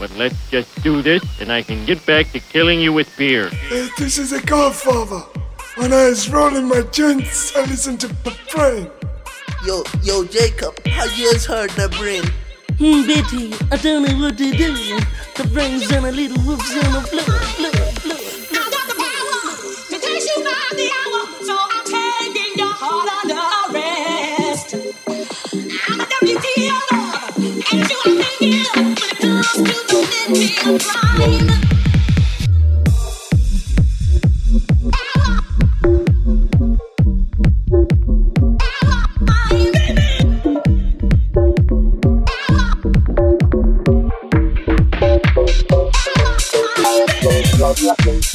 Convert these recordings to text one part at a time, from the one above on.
But let's just do this and I can get back to killing you with beer. Uh, this is a godfather. When I was rolling my joints, I listened to the brain. Yo, yo, Jacob, how you just heard the brain? Hmm, Betty, I don't know what to do. The brains and a little whoops and a blood, blood, Love, love, love.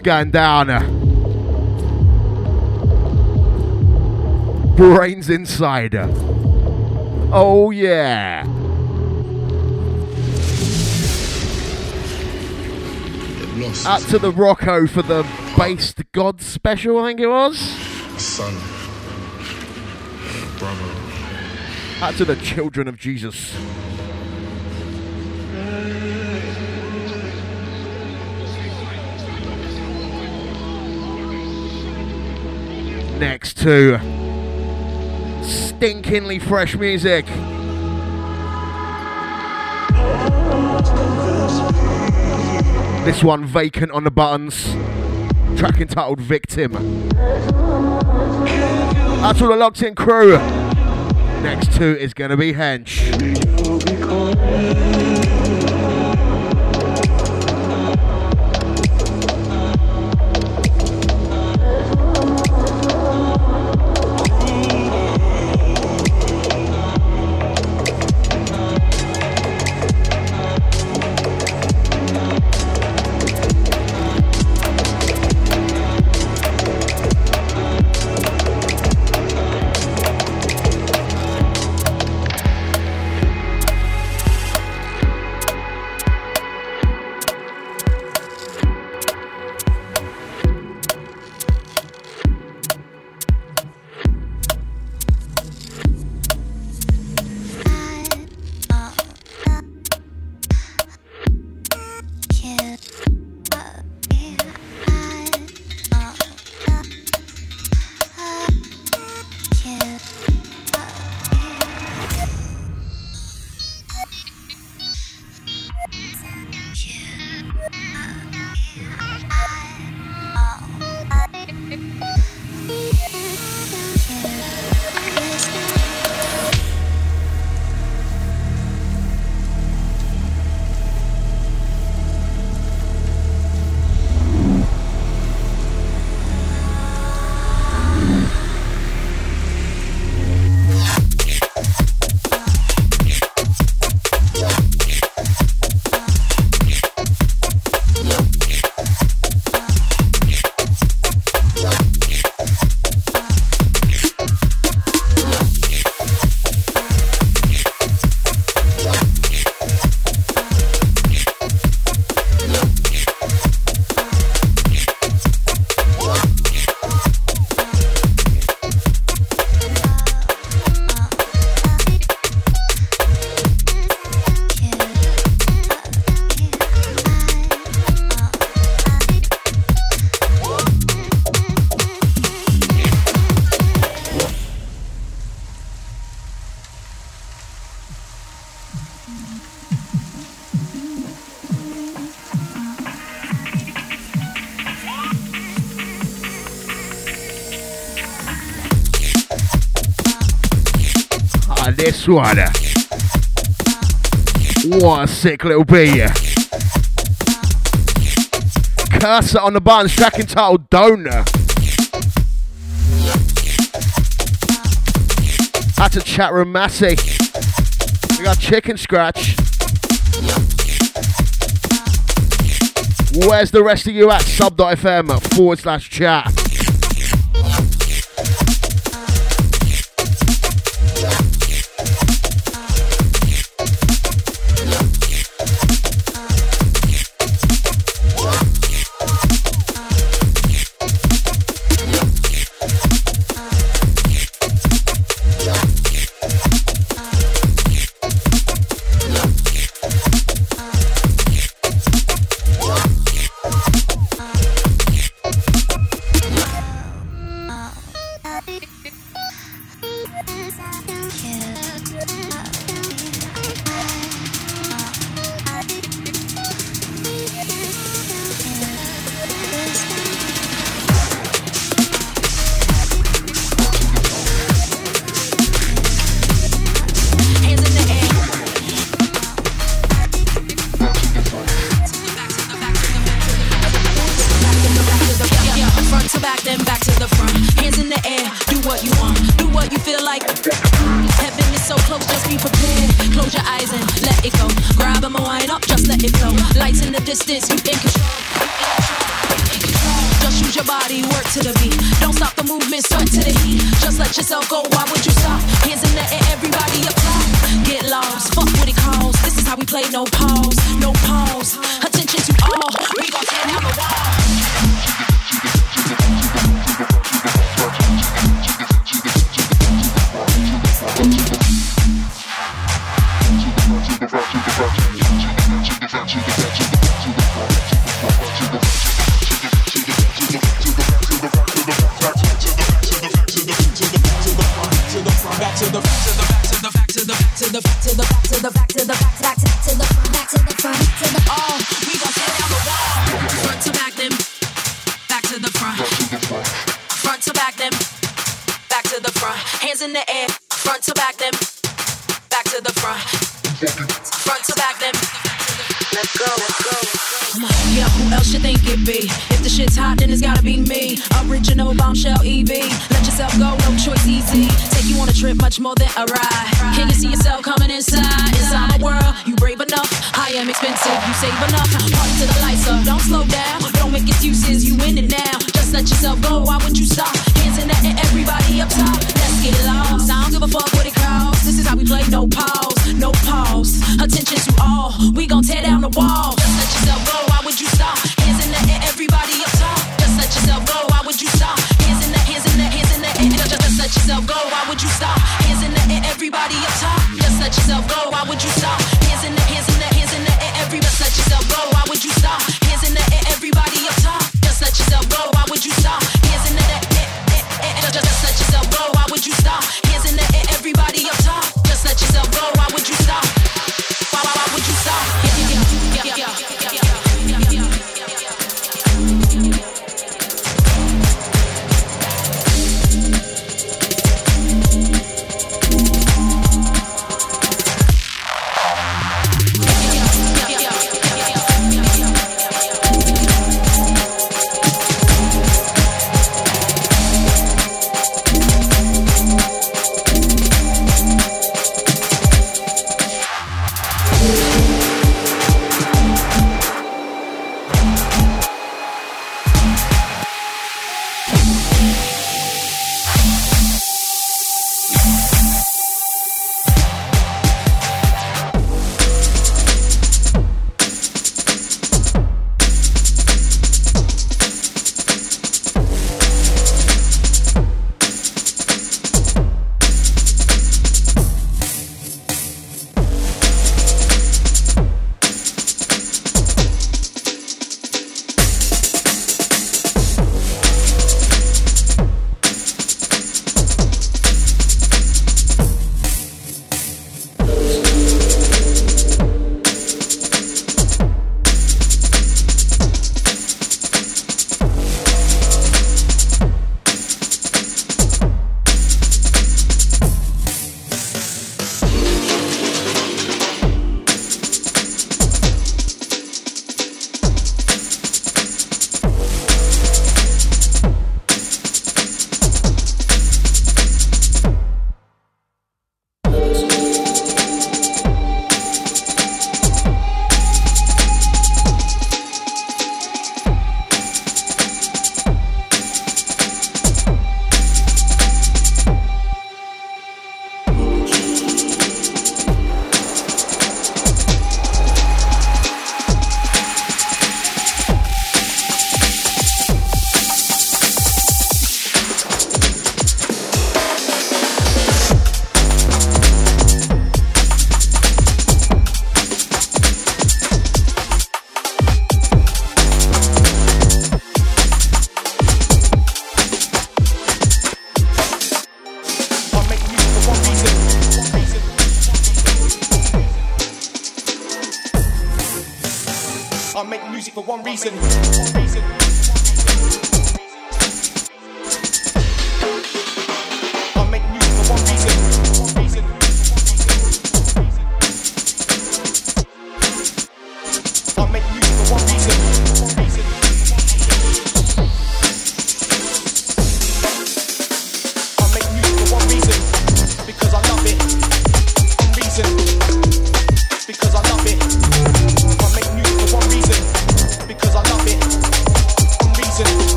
What's going down? Brainz inside. Oh yeah. Out to the Rocco for the Based God special, I think it was. Son. Brother. Out to the children of Jesus. Next to stinkingly fresh music. This one vacant on the buttons. Track entitled Victim. That's all the locked in crew. Next two is gonna be Hench. One. What a sick little beat. Cursor on the buttons, track entitled Donor. That's a chat room Massey. We got Chicken Scratch. Where's the rest of you at? Sub.fm forward slash chat.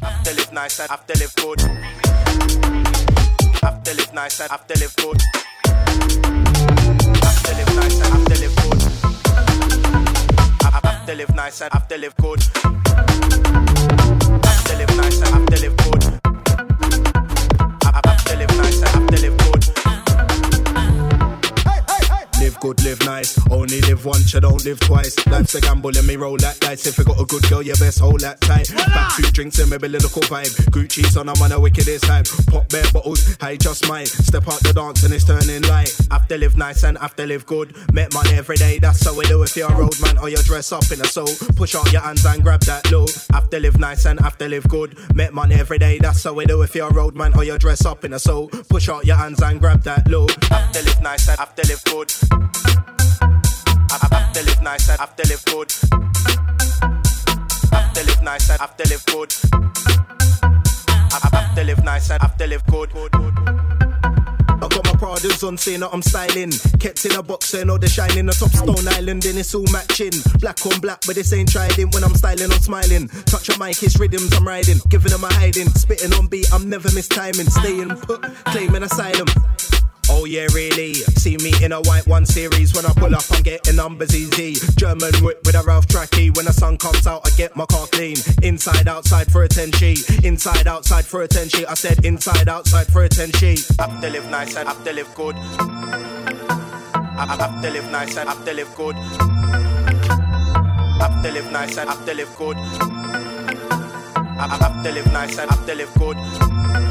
Have to live nice and I have to live good. To live nice and have to live good. Have to live nice and have to live good. Have have to live nice and have to live good. Have to live nice and have to live good. Have have to live nice and have to live Live good, live nice. Only live once, you don't live twice. Life's a gamble, let me roll that dice. If you got a good girl, you best hold that tight. Back two drinks and maybe a little cool vibe. Gucci's on, I'm on a wickedest hype. Pop bare bottles, I just might. Step out the dance and it's turning light. Have to live nice and have to live good. Make money every day, that's how we do. If you're a road man or you dress up in a soul, push out your hands and grab that low. Have to live nice and have to live good. Make money every day, that's how we do. If you're a road man or you dress up in a soul, push out your hands and grab that low. Have to live nice and have to live good. Have have to live nice and have to live good. Have to live nice and have to live good. Have have to live nice and have to live good. I got my Pradas on, saying that I'm styling. Kept in a box, saying oh, all the shining. The top Stone Island, and it's all matching. Black on black, but this ain't trident. When I'm styling, I'm smiling. Touch a mic, it's rhythms I'm riding. Giving them a hiding. Spitting on beat, I'm never mistiming. Staying put, claiming asylum. Oh yeah, really? See me in a white one series. When I pull up, I'm getting numbers easy. German whip with a Ralph Tracky. When the sun comes out, I get my car clean. Inside, outside for a 10 sheet. Inside, outside for a 10 sheet. I said inside, outside for a 10 sheet. Have to live nice and have to live good. Have to live nice and have to live good. Have to live nice and have to live good. Have to live nice and have to live good.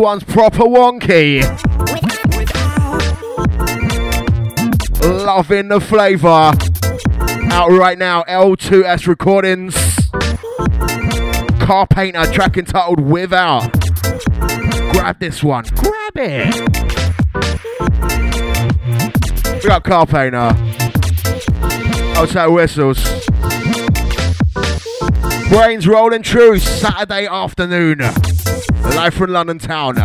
One's proper wonky. Loving the flavour. Out right now, L2S Recordings. Car Painter track entitled Without. Grab this one. Grab it. We got Car Painter. Outside whistles. Brainz rolling true Saturday afternoon. Live from London town.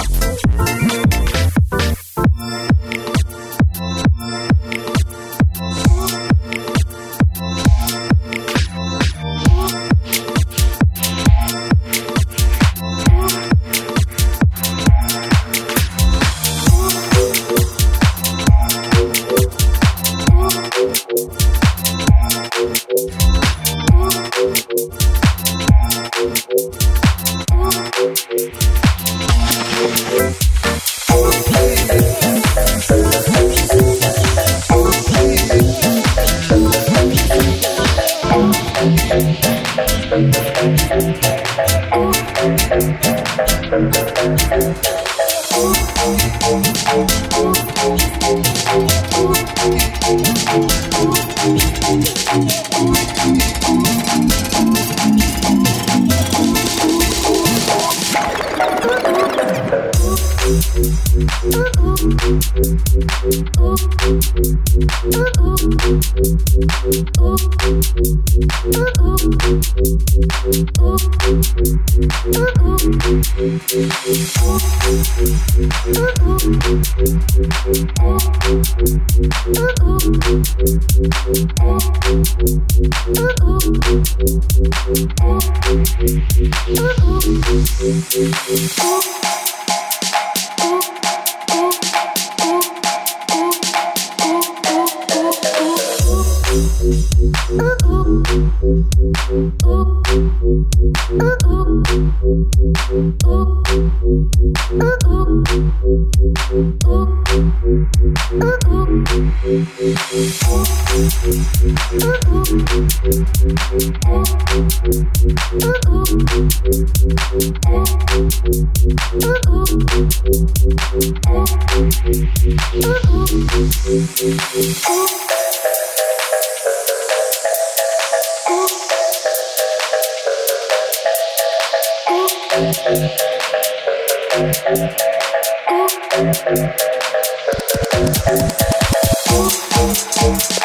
My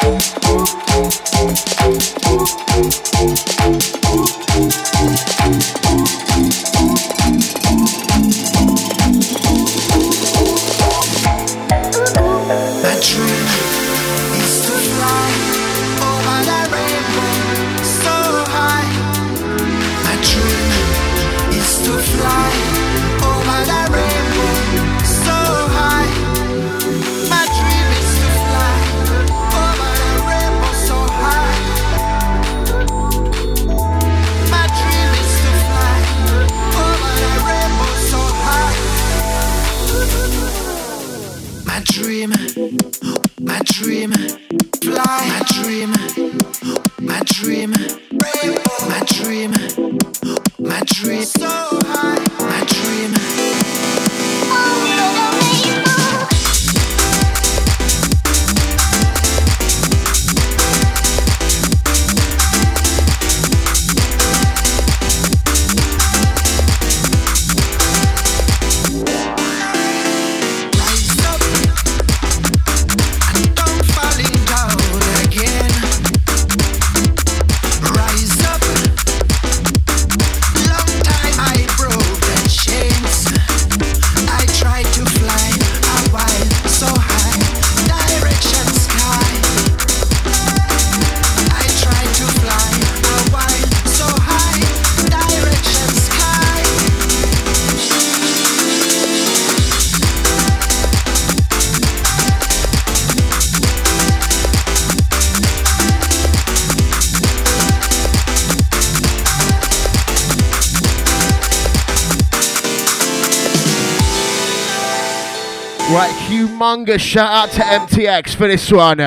shout out to MTX for this one.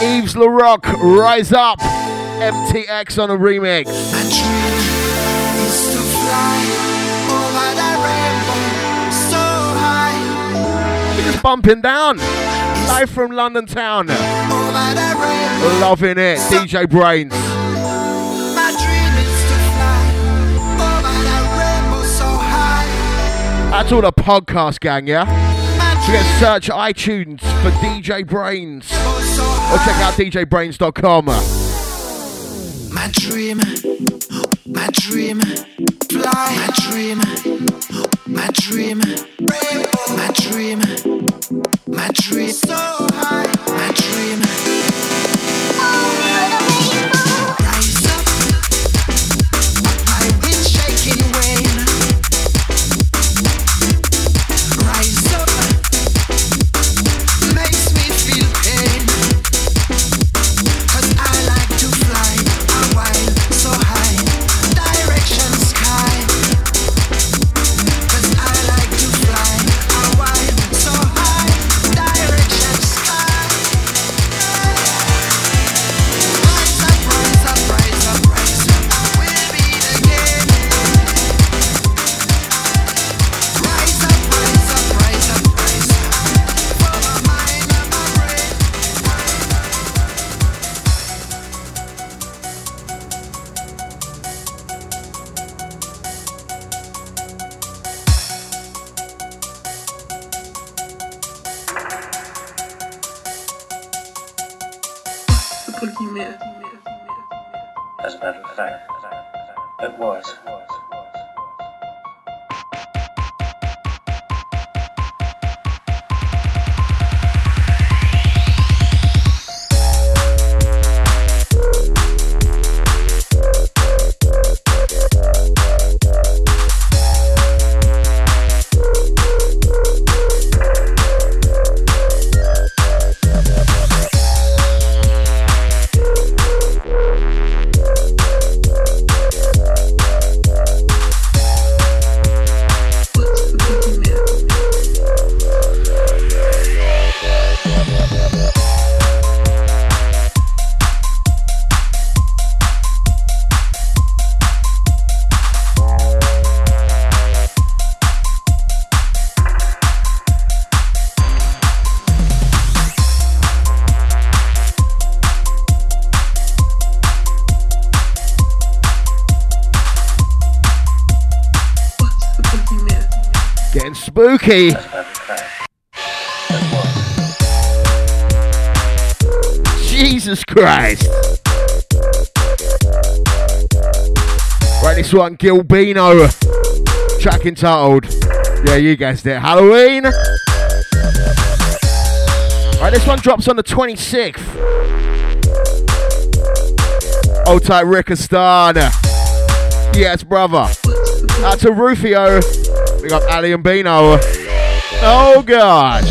Yves Larock, Rise Up, MTX on a remix. We're just bumping down. Live from London town. Loving it. DJ Brainz. High. That's all the podcast gang, yeah? So can search iTunes for DJ Brainz. Or check out djbrains.com. Spooky. Jesus Christ. Right, this one, Gilbino. Track entitled. Yeah, you guessed it. Halloween. Right, this one drops on the 26th. Old type Rickistan. Yes, brother. Out to Rufio. We got Ali and Bino. Oh, God.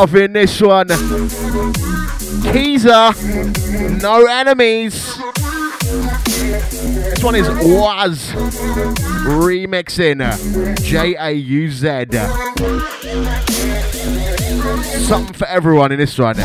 loving this one. Teaser, no enemies. This one is Waz remixing J A U Z. Something for everyone in this one.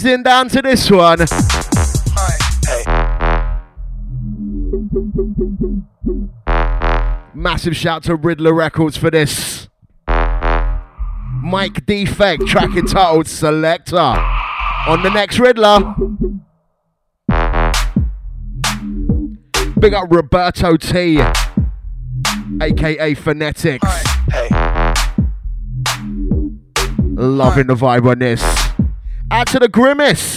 Vibes in down to this one. Massive shout to Riddler Records for this. Mike Defect, track entitled Selector. On the next Riddler. Big up Roberto T, aka Phonetics. Loving the vibe on this. Out to the Grimace.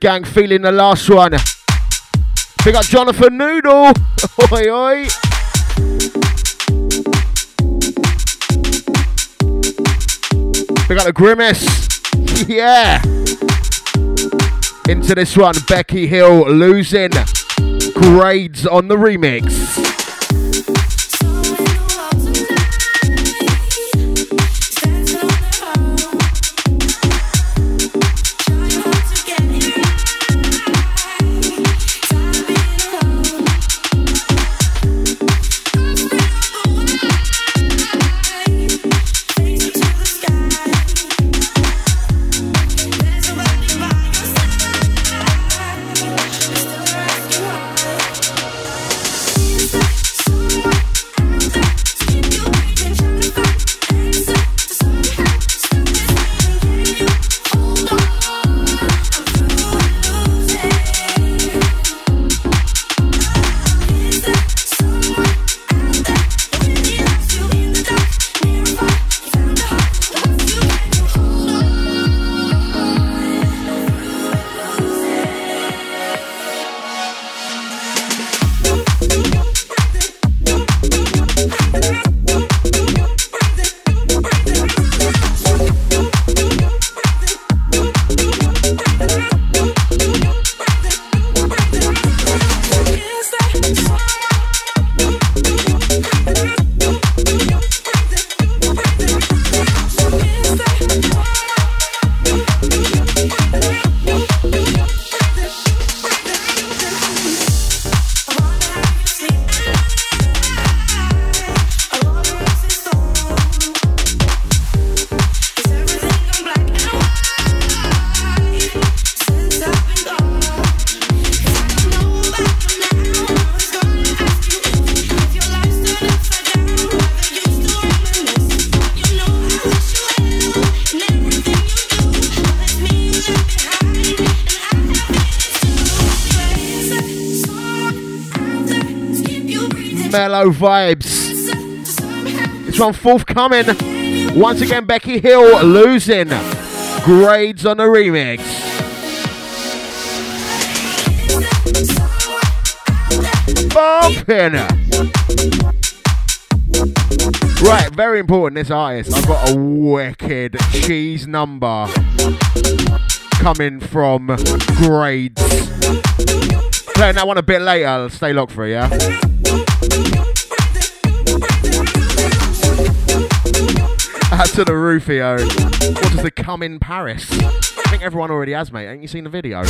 Gang feeling the last one. We got Jonathan Noodle. Oi, oi. Big up the Grimace. Yeah. Into this one, Becky Hill losing grades on the remix. vibes. It's from forthcoming. Once again, Becky Hill losing. Grades on the remix. bumping. Right, very important this artist. I've got a wicked cheese number coming from Grades. Playing that one a bit later. I'll stay locked for it, yeah? Out to the Rufio. What does the come in Paris? I think everyone already has, mate. Ain't you seen the video?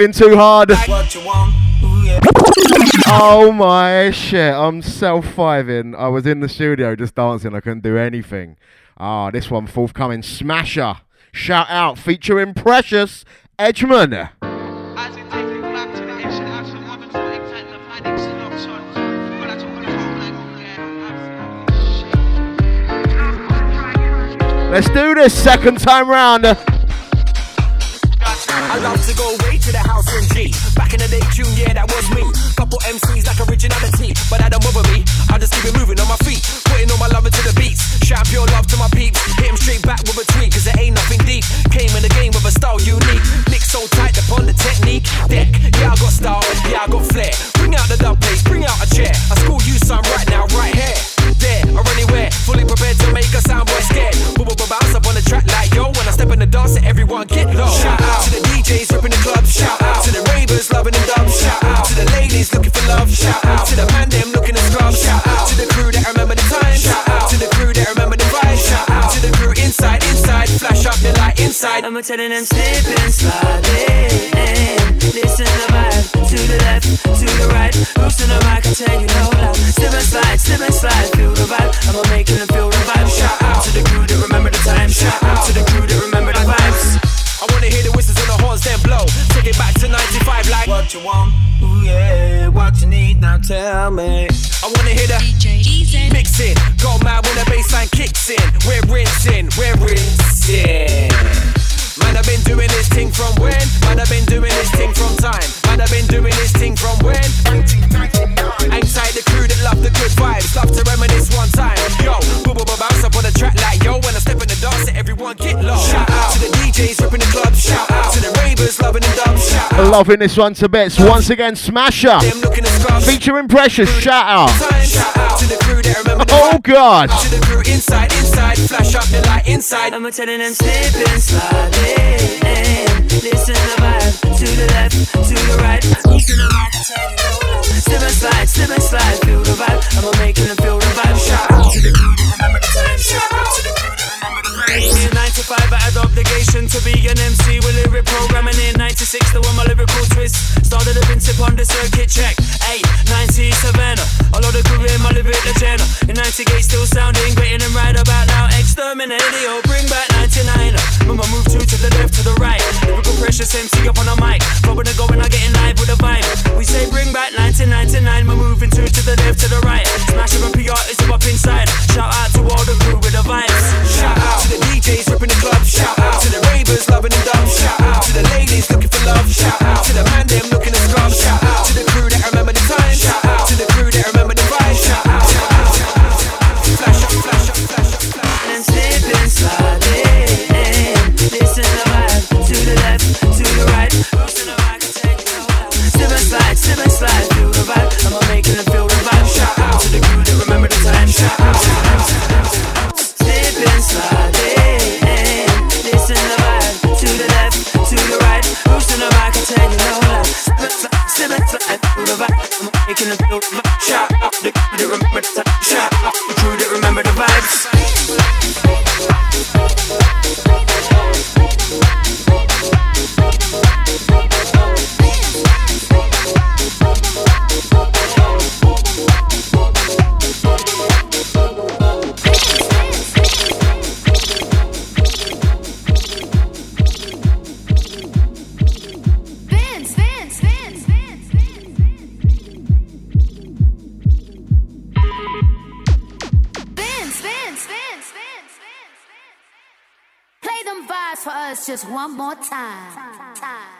breathing too hard. Oh my shit, I'm self fiving. I was in the studio just dancing, I couldn't do anything. Ah, oh, this one forthcoming Smasher. Shout out featuring Precious Edgman. Let's do this second time round. To the house and G. Back in the day, tune, yeah, that was me. Couple MCs like originality, but that don't bother me. I just keep it moving on my feet, putting all my love into the beats. Shout pure love to my peeps, hit straight back with a tweet, cause it ain't nothing deep. Came in the game with a style unique, lick so tight upon the technique. Deck, yeah, I got style, yeah, I got flair. Bring out the dub bass, bring out a chair. I school you some right now, right here. There or anywhere, fully prepared to make a sound boy scared. Bounce up on the track like yo. When I step in the dance, everyone get low. Shout out to the DJs ripping the club. Shout out to the ravers loving the dub. Shout out to the ladies looking for love. Shout out to the man them looking to scrub. Shout out to the crew that remember the time. Shout out to the crew that remember the vibe. Shout out to the crew inside, inside. Flash up the light inside. I'ma telling them slip and slide in. Listen to the vibe, to the left, to the right. Who's in the mic? I tell you no lie. Slip and slide, slip and slide, feel the vibe. I'ma make them feel the vibe. Shout out to the crew that remember the time. Shout out to the crew that remember the vibes. I wanna hear the whistles and the horns then blow. Take it back to 95 like What you want? Ooh yeah, what you need now? Tell me. I wanna hear the DJ mixing. Go mad when the bassline kicks in. We're rinsing, we're rinsing. Man, I've been doing this thing from when? Man, I've been doing this thing from time. Man, I've been doing this thing from when? 1999. Inside the crew that love the good vibes, love to reminisce one time. Yo, boo boo boo bounce up on the track like yo. When I step in the dance, everyone get low. Shout Shout out to the ravers loving the dub. Shout out. Loving this one to bits. Once again, Smasher. Featuring Precious. Shout out. Shout out to the crew that remember Oh, God. To the crew inside, inside, flash up the light inside. I'ma telling them slip and slide in. Listen to the vibe, to the left, to the right. Who's in the mic? I tell you no lie. Slip and slide, slip and slide, feel the vibe. I'ma make them feel the vibe. Shout out to the crew In 95, I had obligation to be an MC with lyric programming. In 96, the one my lyrical twist started a princip on the circuit check. 8, 90, Savannah. A lot of crew in my lyric agenda. In 98, still sounding great and right about now. Exterminate the old, bring back 99. Mama move two to the left, to the right. Lyrical precious MC up on the mic. Forward and going, I getting live with a vibe. We say bring back 1999. We're moving two to the left, to the right. Smash up and PR is up inside. Shout out to all the crew with the vibes. Shout out to the DJs ripping the club. Shout out to the ravers loving the dub. Shout out to the ladies looking for love. Shout out to the man them looking to scrub. Shout out to the crew that remember them feel the vibe. Shout out the crew that remember the time. Shout out the crew that remember the vibes. Just one more time. You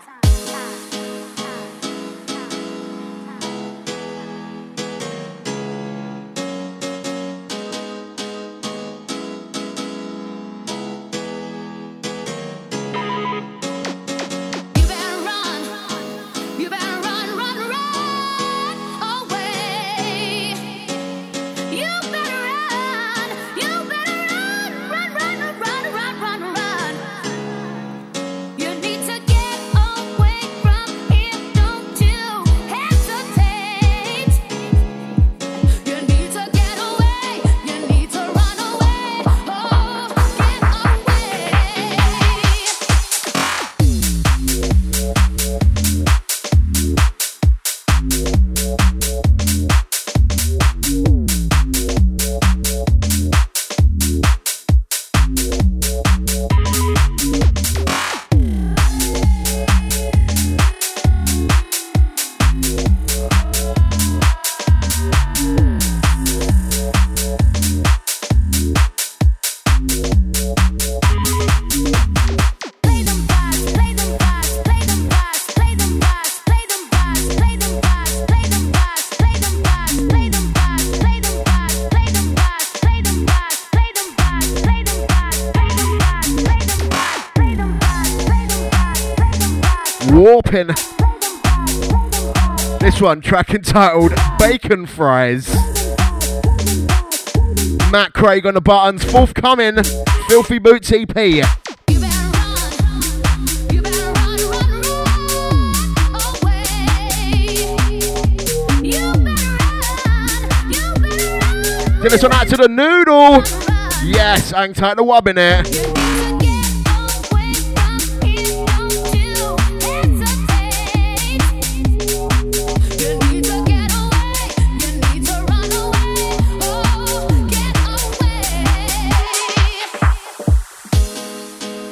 One, track entitled Bacon Fries. Matt Craig on the buttons, forthcoming, Filthy Boots EP. Give this one out to the noodle. Yes, hang tight the wub in it.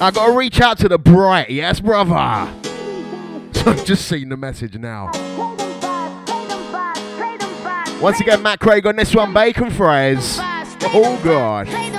I gotta reach out to the bright, yes, brother. So I've just seen the message now. Once again, Matt Craig on this one, bacon fries. Oh gosh.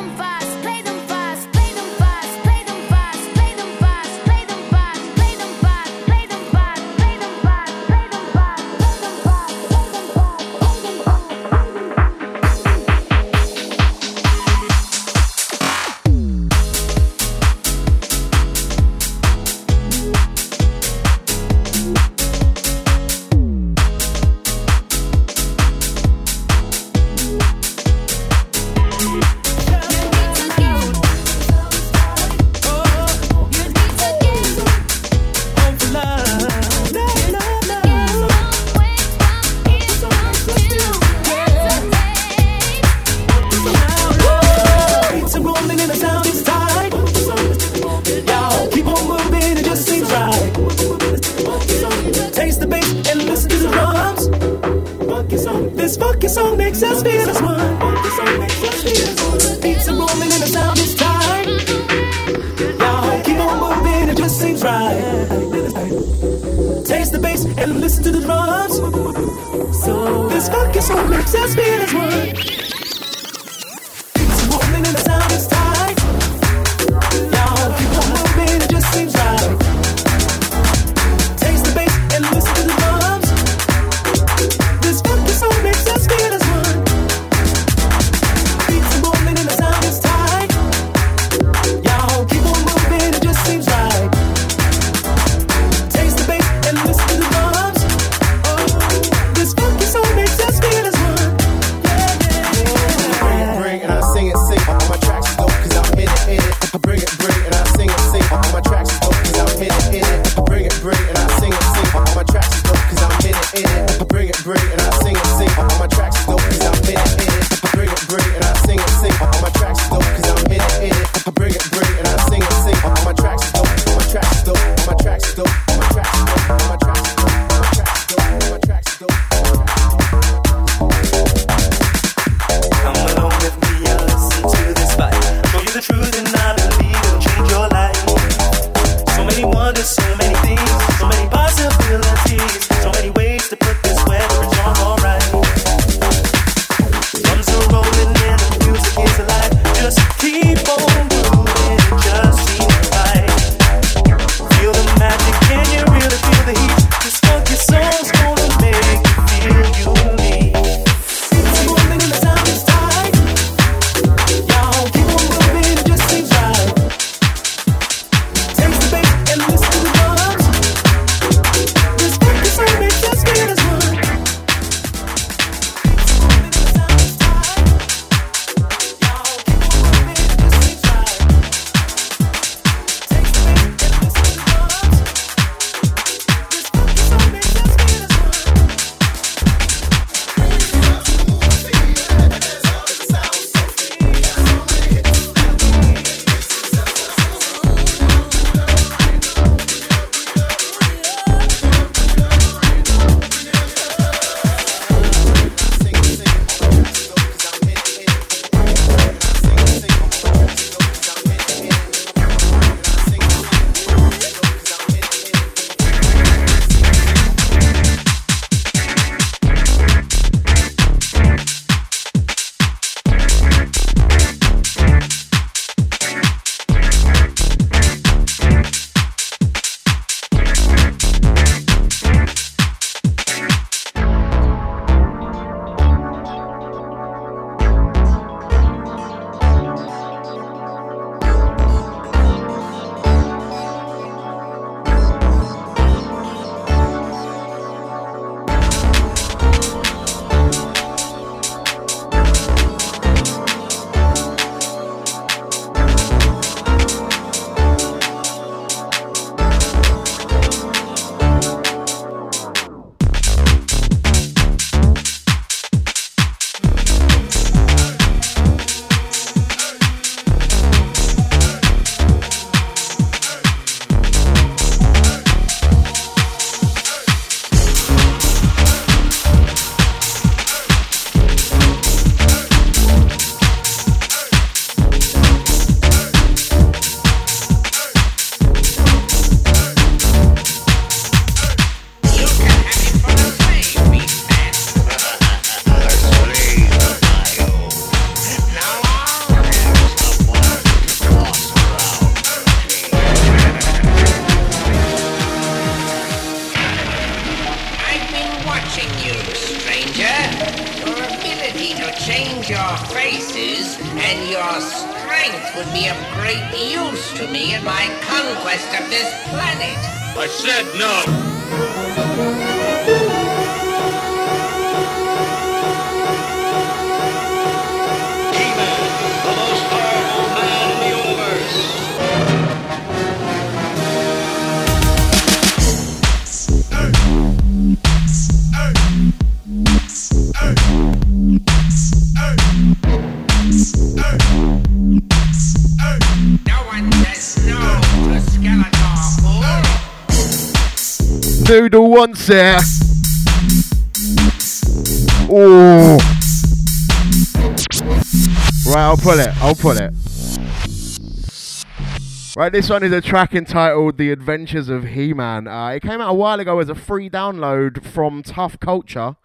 Right, this one is a track entitled The Adventures of He Man. Uh, it came out a while ago as a free download from Tough Culture.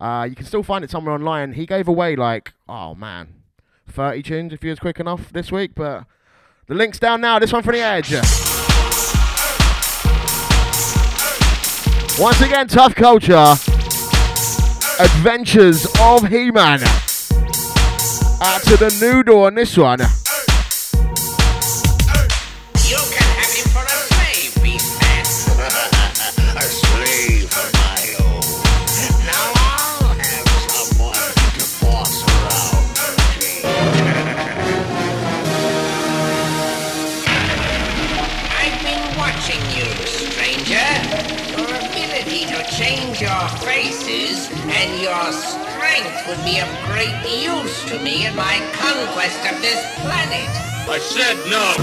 Uh, you can still find it somewhere online. He gave away, like, oh man, 30 tunes if he was quick enough this week, but the link's down now. This one for the edge. Once again, Tough Culture. Adventures of He Man. Out to the noodle on this one. Would be of great use to me in my conquest of this planet. I said no.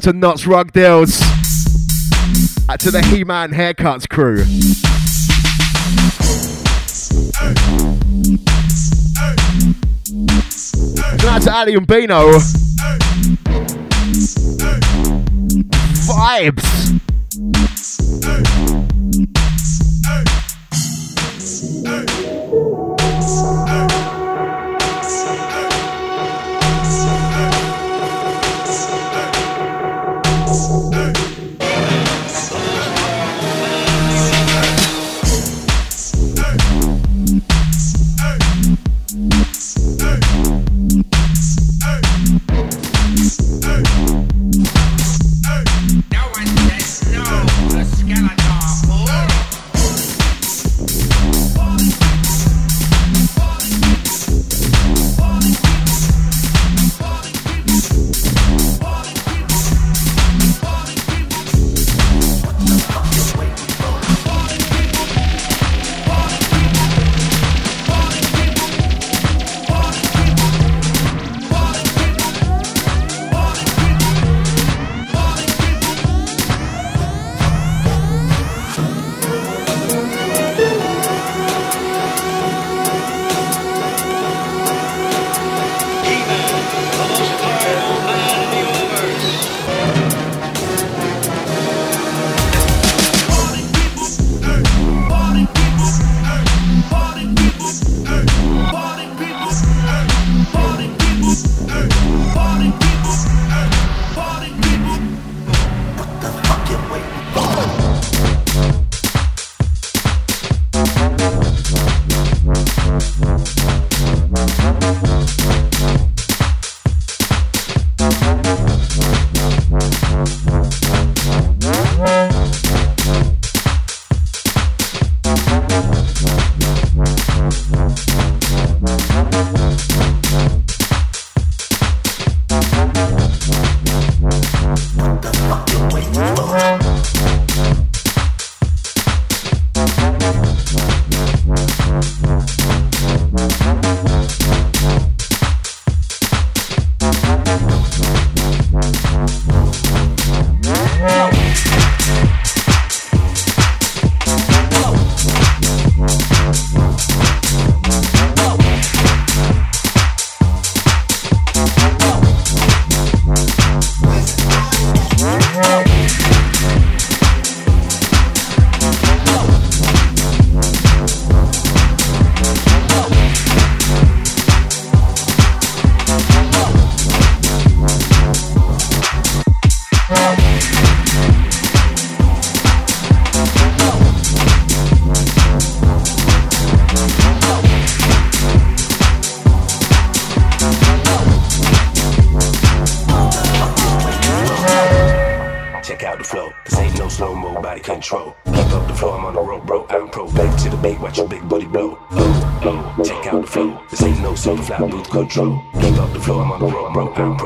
Out to Nuts Rug Deals. Out to the He Man Haircuts crew. Shout out to Ali and Bino. Vibes. control. King of the flow. I'm on the road, broke down,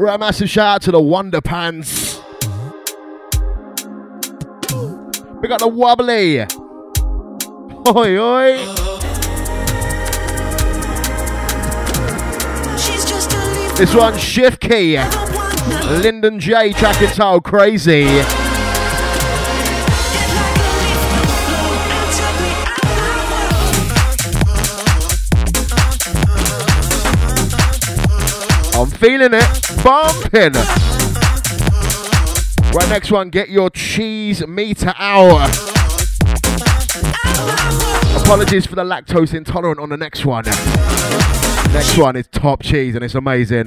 Right, massive shout out to the Wonder Pants. We got the wobbly. Oi, oi. This one, Shift Key. Lyndon J, track it's all crazy. feeling it, bumping. Right, next one, get your cheese meter out. Apologies for the lactose intolerant on the next one. Next one is top cheese and it's amazing.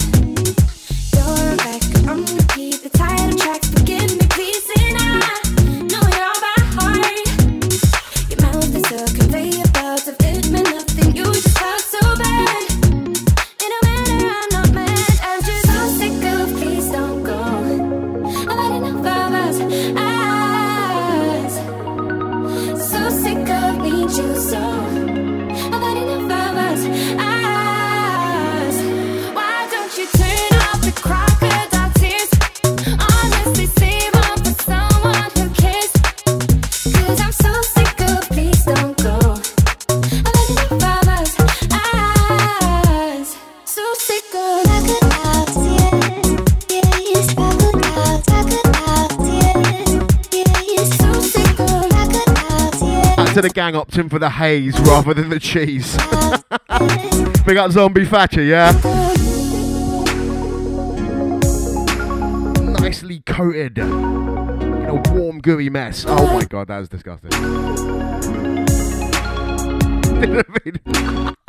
the gang opting for the haze rather than the cheese. We got Zombie Thatcher, yeah? Nicely coated in a warm, gooey mess. Oh my god, that was disgusting.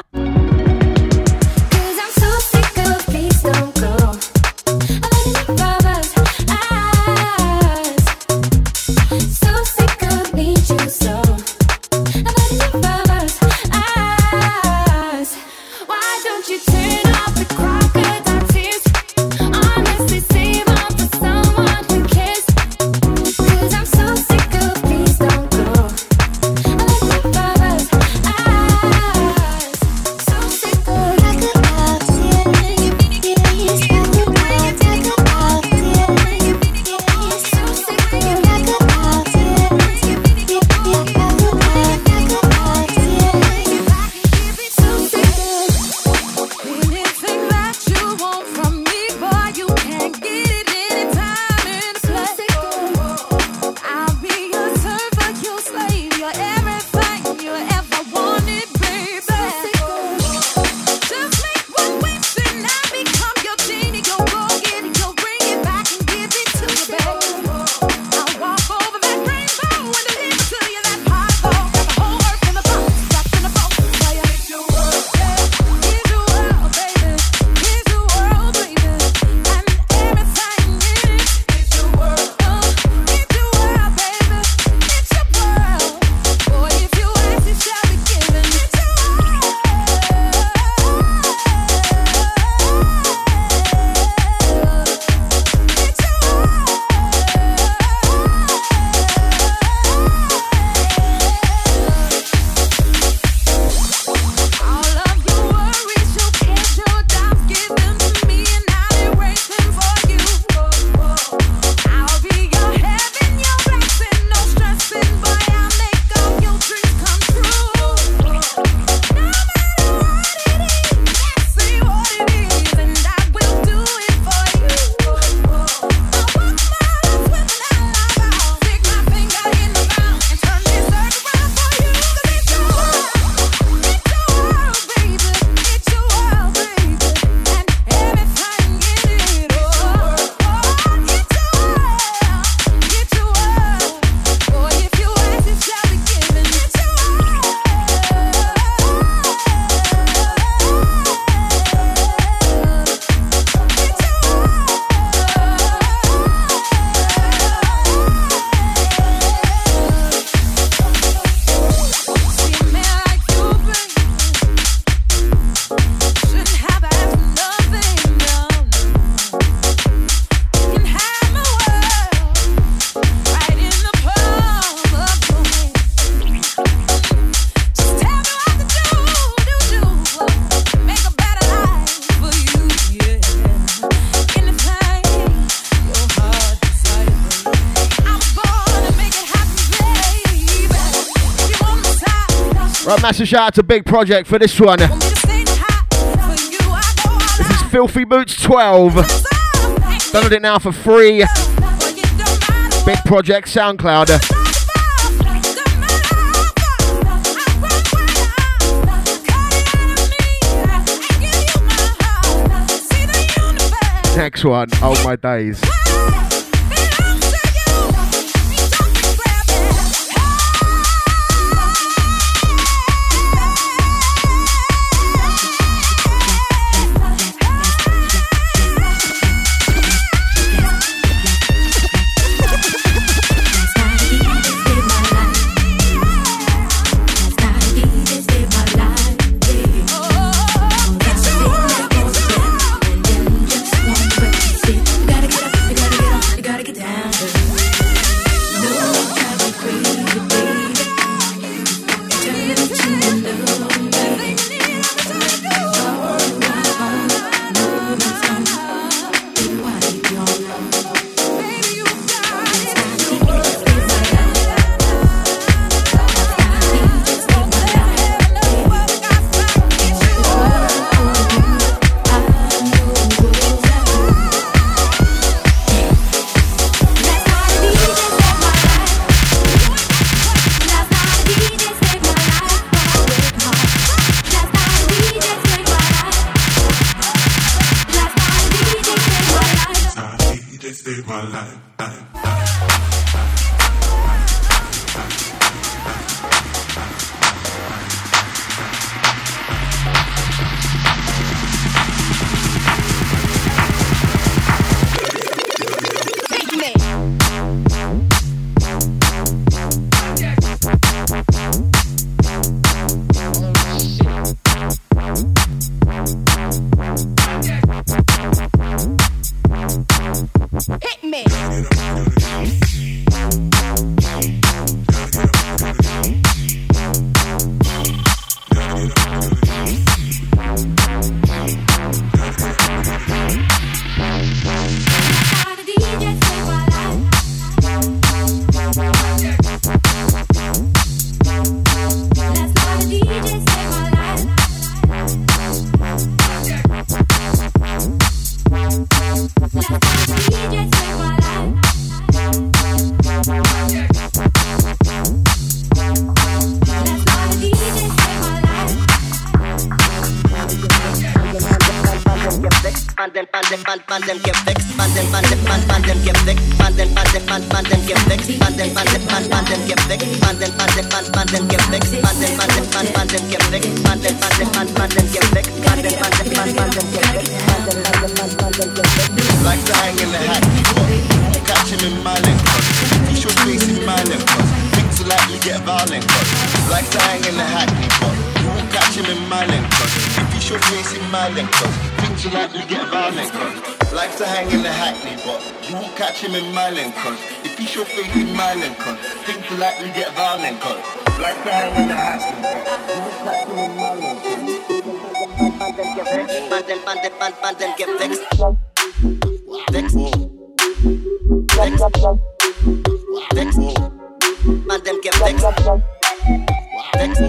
massive shout out to Big Project for this one. This is Filthy Boots 12. Done it now for free. Big Project SoundCloud. next one. Oh my days. Get violent, like to hang in the hackney hat, you won't catch him in my link, if he should face in my link, things will likely get violent, like to hang in the hackney, but you won't catch him in my link, if he should face in my link, things will likely get violent, like to hang in the hackney, but you won't catch him in my link, Banden, banden, band, banden, get fixed. Fixed. Fixed. Man, them get vexed. Vexed.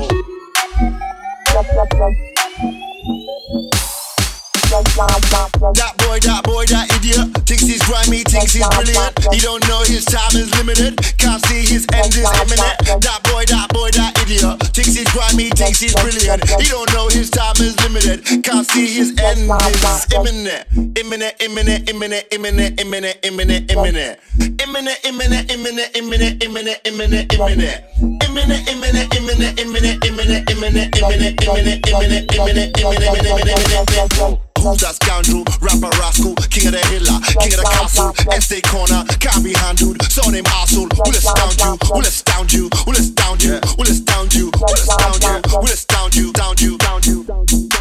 That boy, that boy, that idiot thinks he's grimy, thinks he's brilliant. He don't know his time is limited, can't see his end is imminent. That boy, that boy, that idiot thinks he's grimy, thinks he's brilliant. He don't know his time is limited, can't see his end is imminent. Imminent, imminent, imminent, imminent, imminent, imminent, imminent. Imminent, imminent, imminent, imminent, imminent, imminent, imminent. Imminent, imminent, imminent, imminent, imminent, imminent, imminent, imminent, imminent, imminent, imminent, imminent, imminent. Who's that scoundrel? Rapper rascal, king of the hiller, king of the castle. Estate corner, can't be handled. So name arsehole, will astound you, will astound you, will astound you, will astound you, will astound you, will astound you, down you, down you, down you,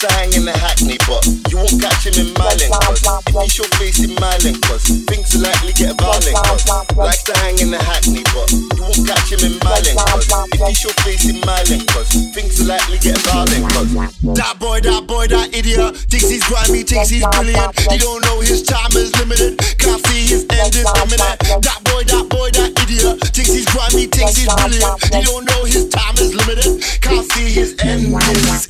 to hang in the hackney, but you won't catch him in my if he show face in my link, cause things likely get violent, cause likes to hang in the hackney, but you won't catch him in my if he show face in my link, cause things likely get violent, cause that boy, that boy, that idiot thinks he's grimy, thinks he's brilliant. He don't know his time is limited, can't see his end is imminent. That boy, that boy, that idiot thinks he's grimy, thinks he's brilliant. He don't know his time is limited, can't see his end is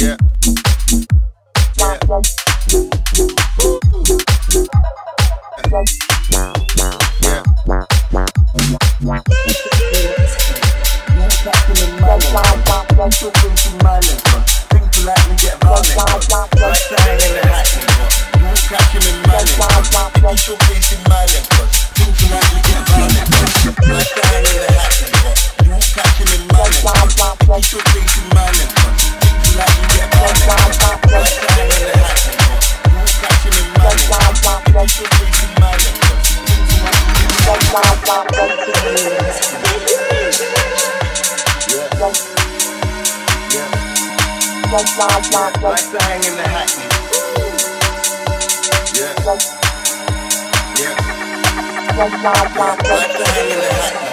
Yeah. Like to hang in the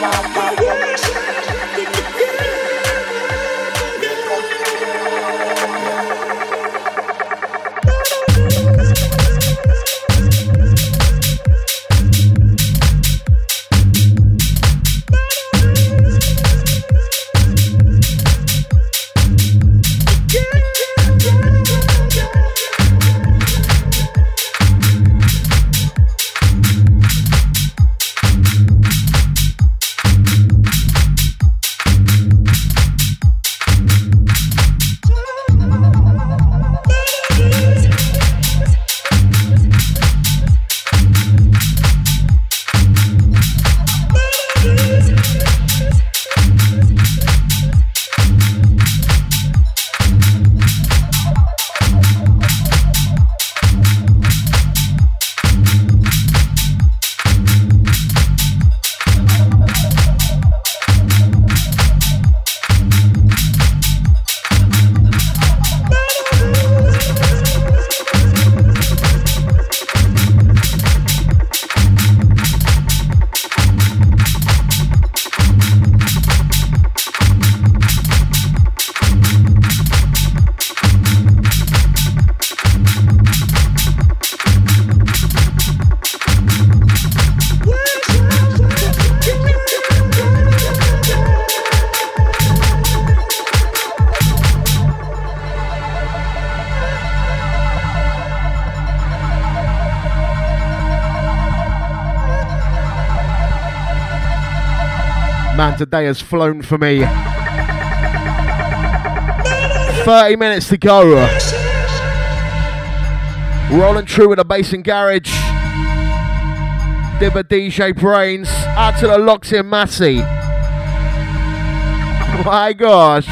Man, today has flown for me. 30 minutes to go. Rolling true with the bass and garage. Dibba DJ Brainz. Out to the locks in Massey. My gosh.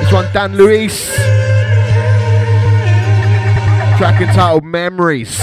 This one, Dan Luis. Track entitled Memories.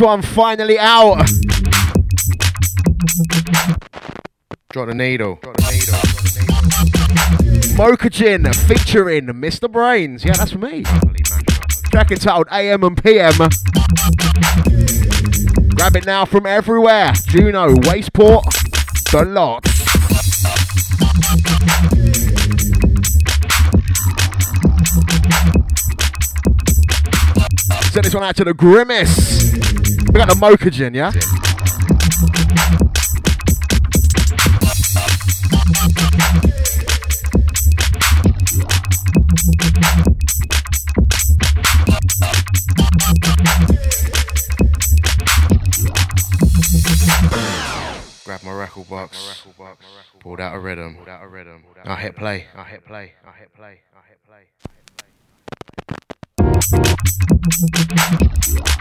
One finally out. Drop the needle. Mokajin featuring Mr. Brainz. Yeah, that's me. Track entitled AM and PM. Grab it now from everywhere. Juno, Beatport, the lot. Send this one out to the Grimace. We got the Mokajin, yeah? Grab my record box. Pulled out a rhythm. I hit play. I hit play. I hit play. I hit play.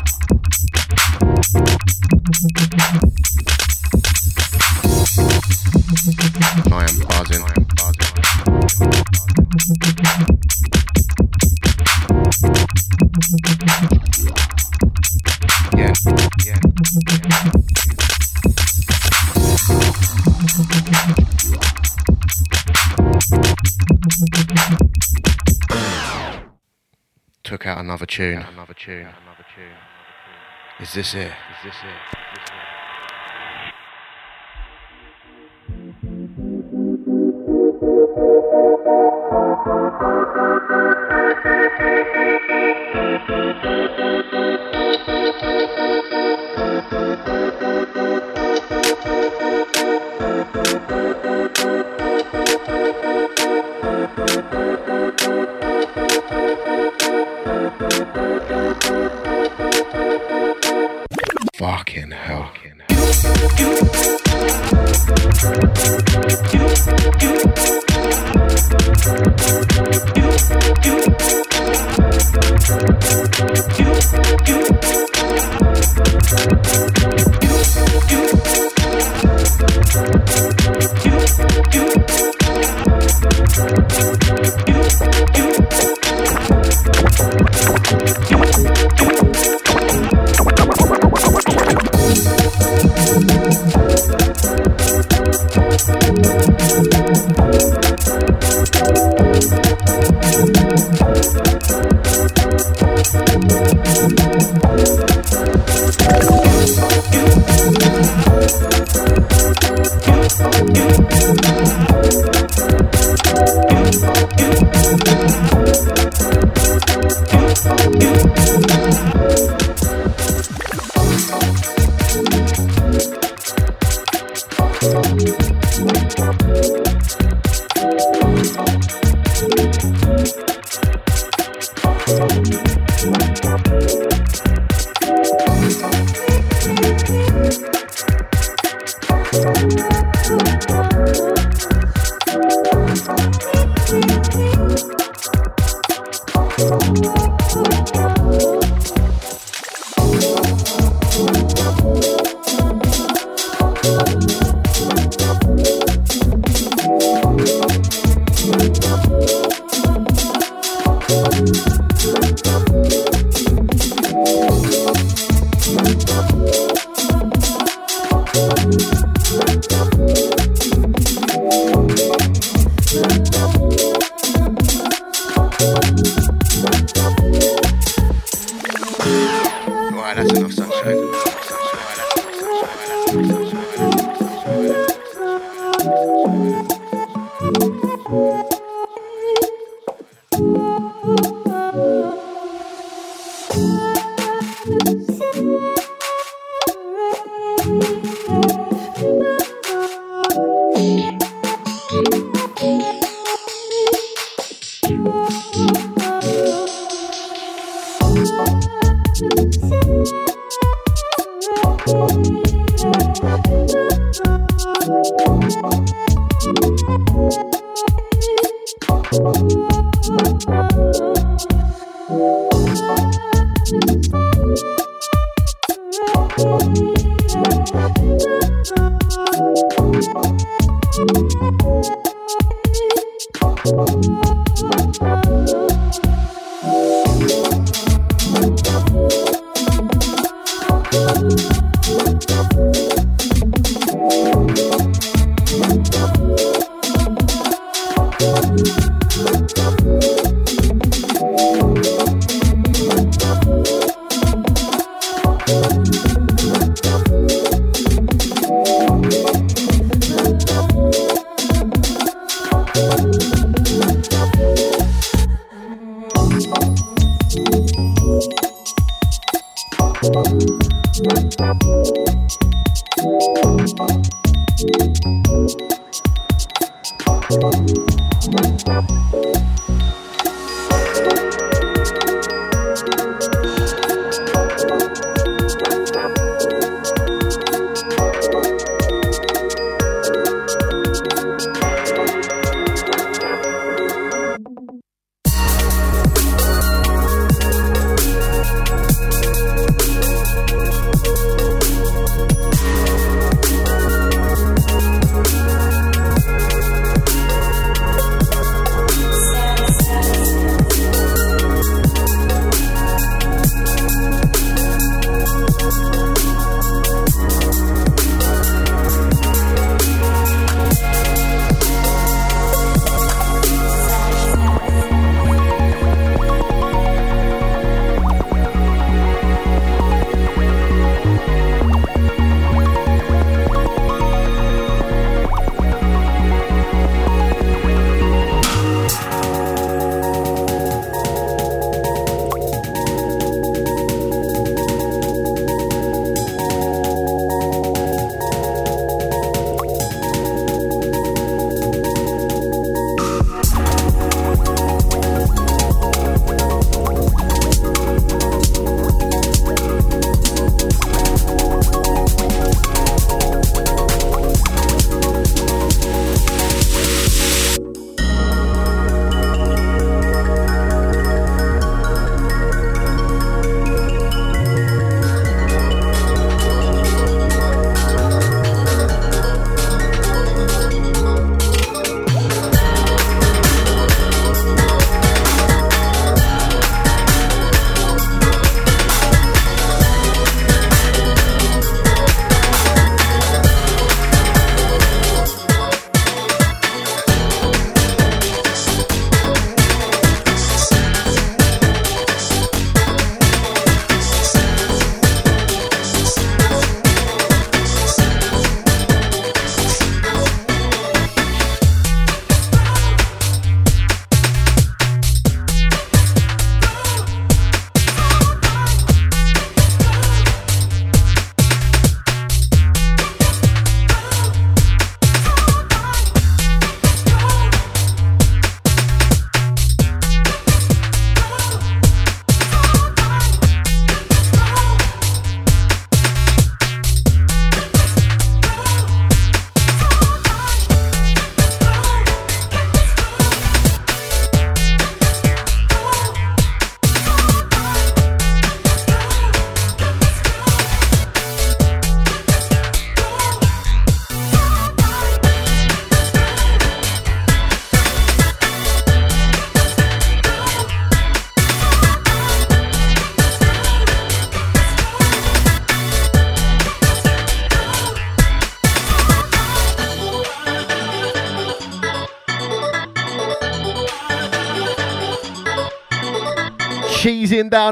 Another tune. Another tune. Another tune. Is this it? Is this it? Fucking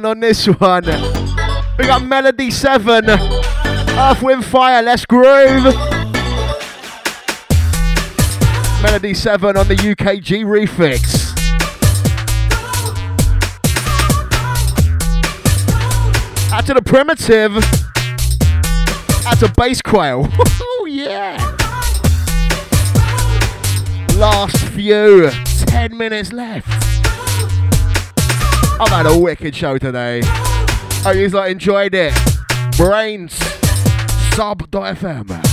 down on this one. We got Melody 7. Earth, Wind, Fire, let's groove. Melody 7 on the UKG refix. Out to the primitive. Out to bass quail. oh yeah. Last few. 10 minutes left. I've had a wicked show today. Hope you like enjoyed it. Brainz sub.fm.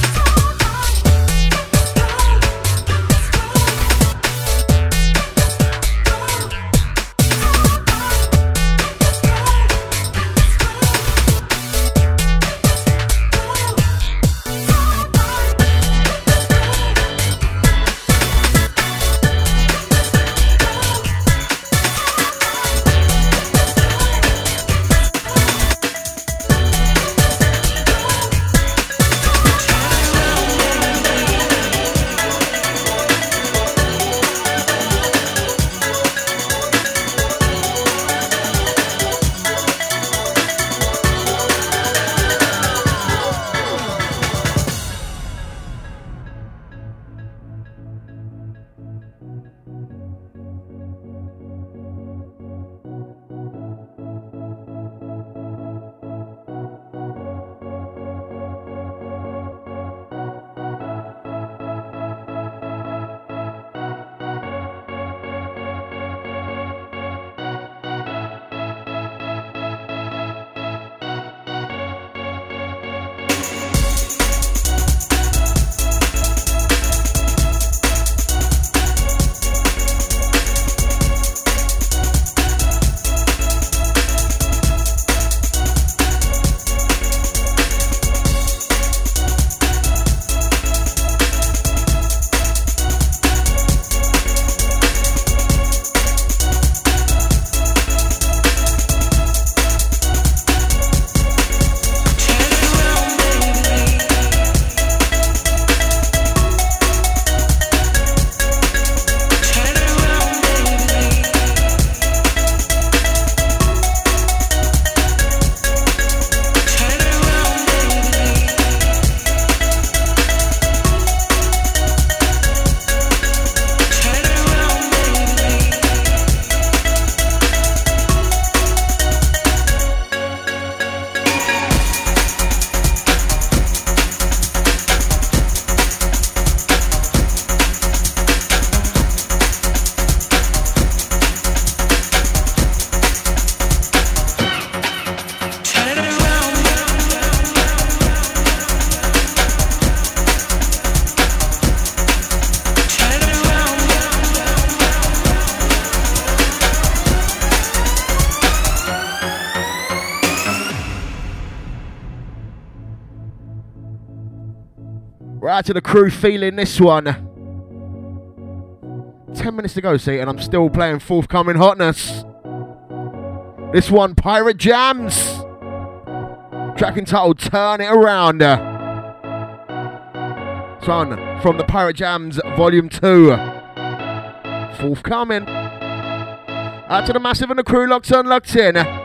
Right to the crew feeling this one. 10 minutes to go, see, and I'm still playing forthcoming hotness. This one, Pirate Jams. Track entitled Turn It Around. This one from the Pirate Jams Volume 2. Forthcoming. Out to the massive and the crew locked on, locked in.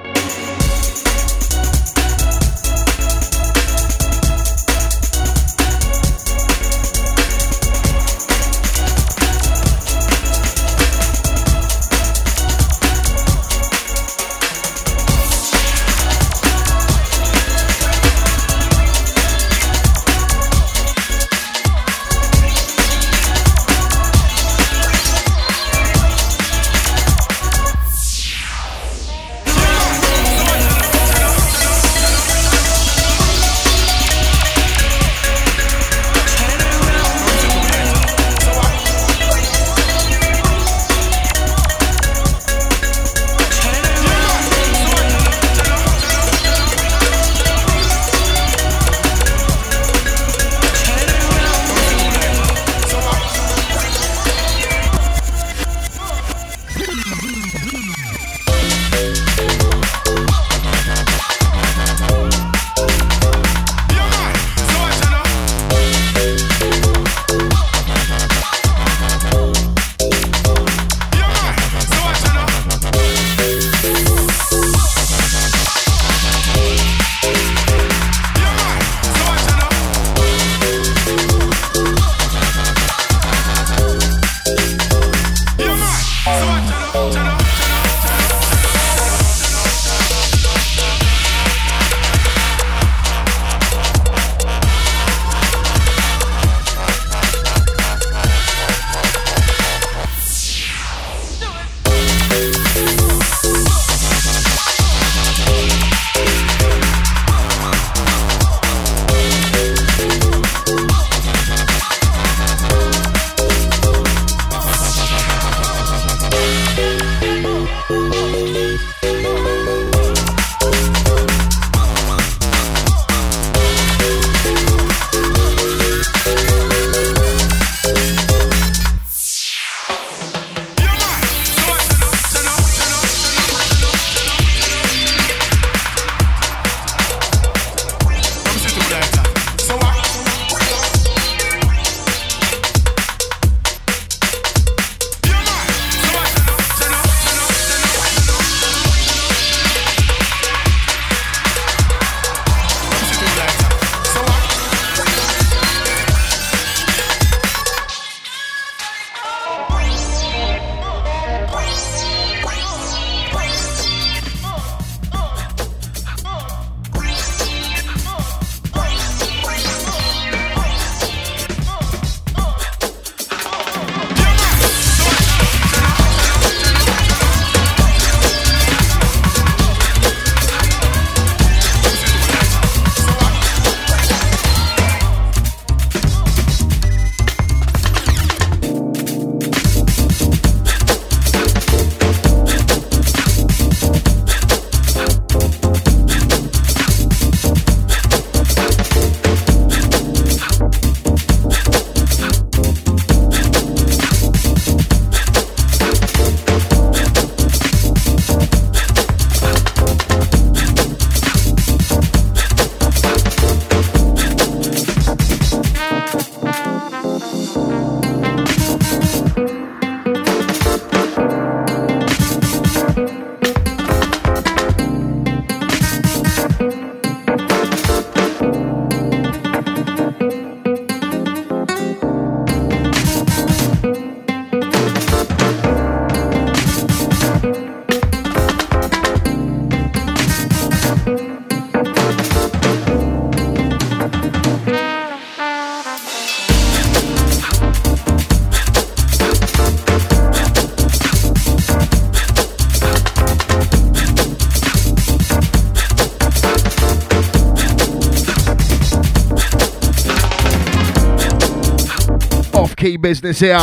Business here.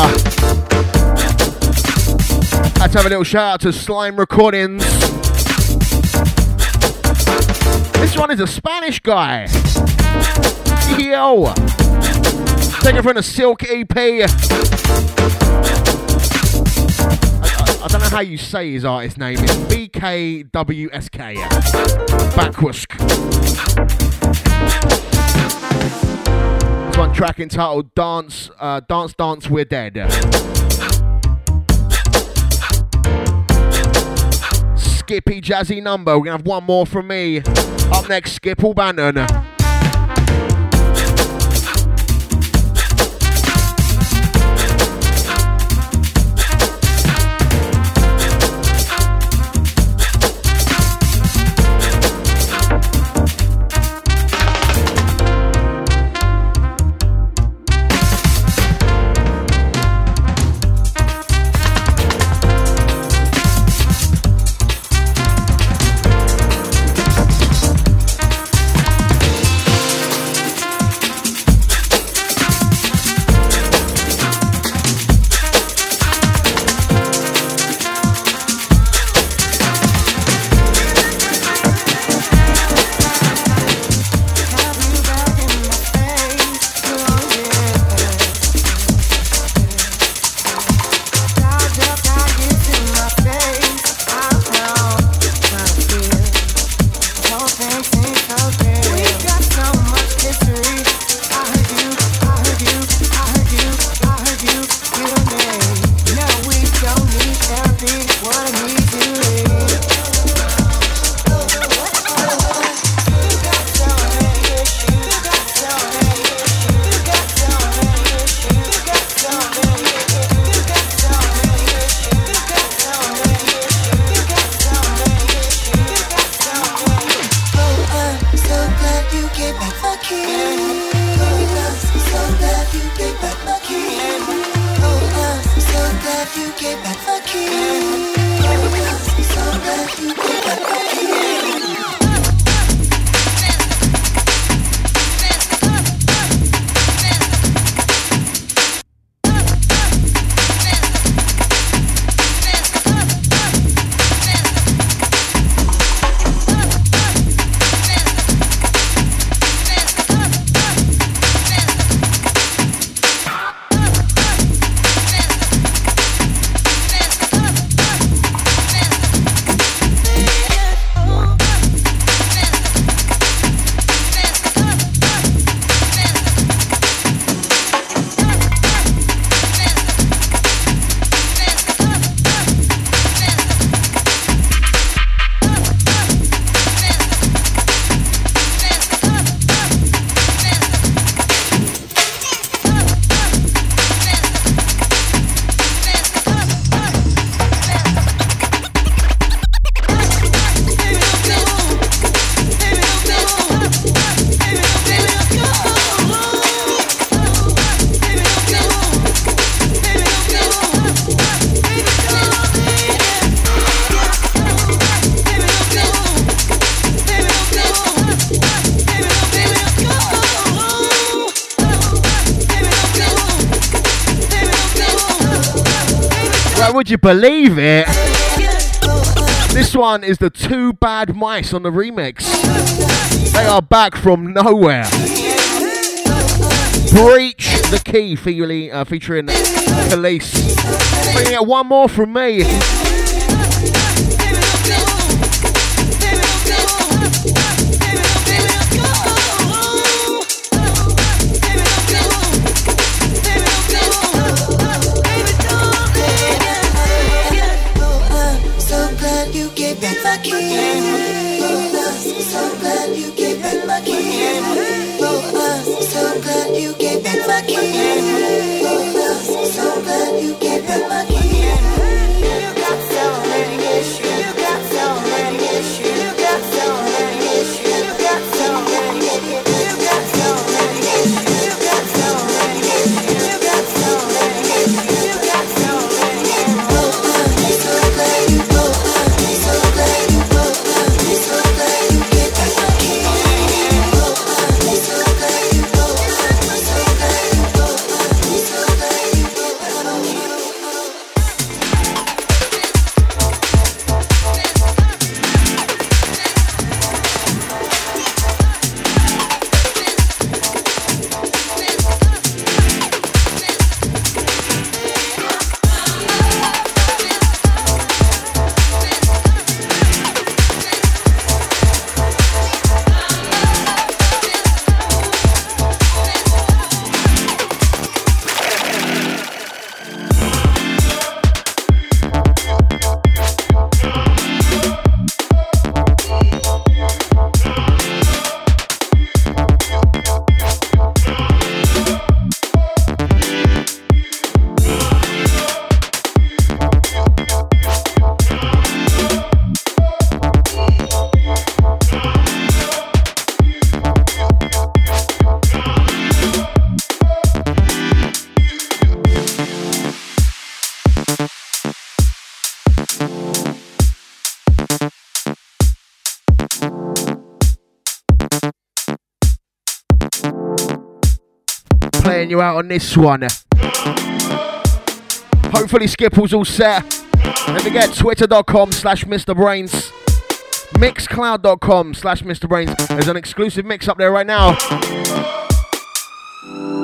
Let's have a little shout out to Slime Recordings. This one is a Spanish guy. Yo. Taking from the Silk EP. I, I- I don't know how you say his artist name. It's BKWSK. Backwask. One track entitled "Dance, uh, Dance, Dance, We're Dead." Skippy Jazzy number. We're gonna have one more from me. Up next, Skip Bannon. You believe it? This one is the Two Bad Mice on the remix. They are back from nowhere. Breach the Key featuring, uh, featuring Police. Bringing out one more from me. you get so good you get hurt again. You out on this one. Hopefully Skipple's all set. Don't forget twitter.com slash Mr. Brainz. Mixcloud.com slash Mr. Brainz. There's an exclusive mix up there right now.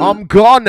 I'm gone.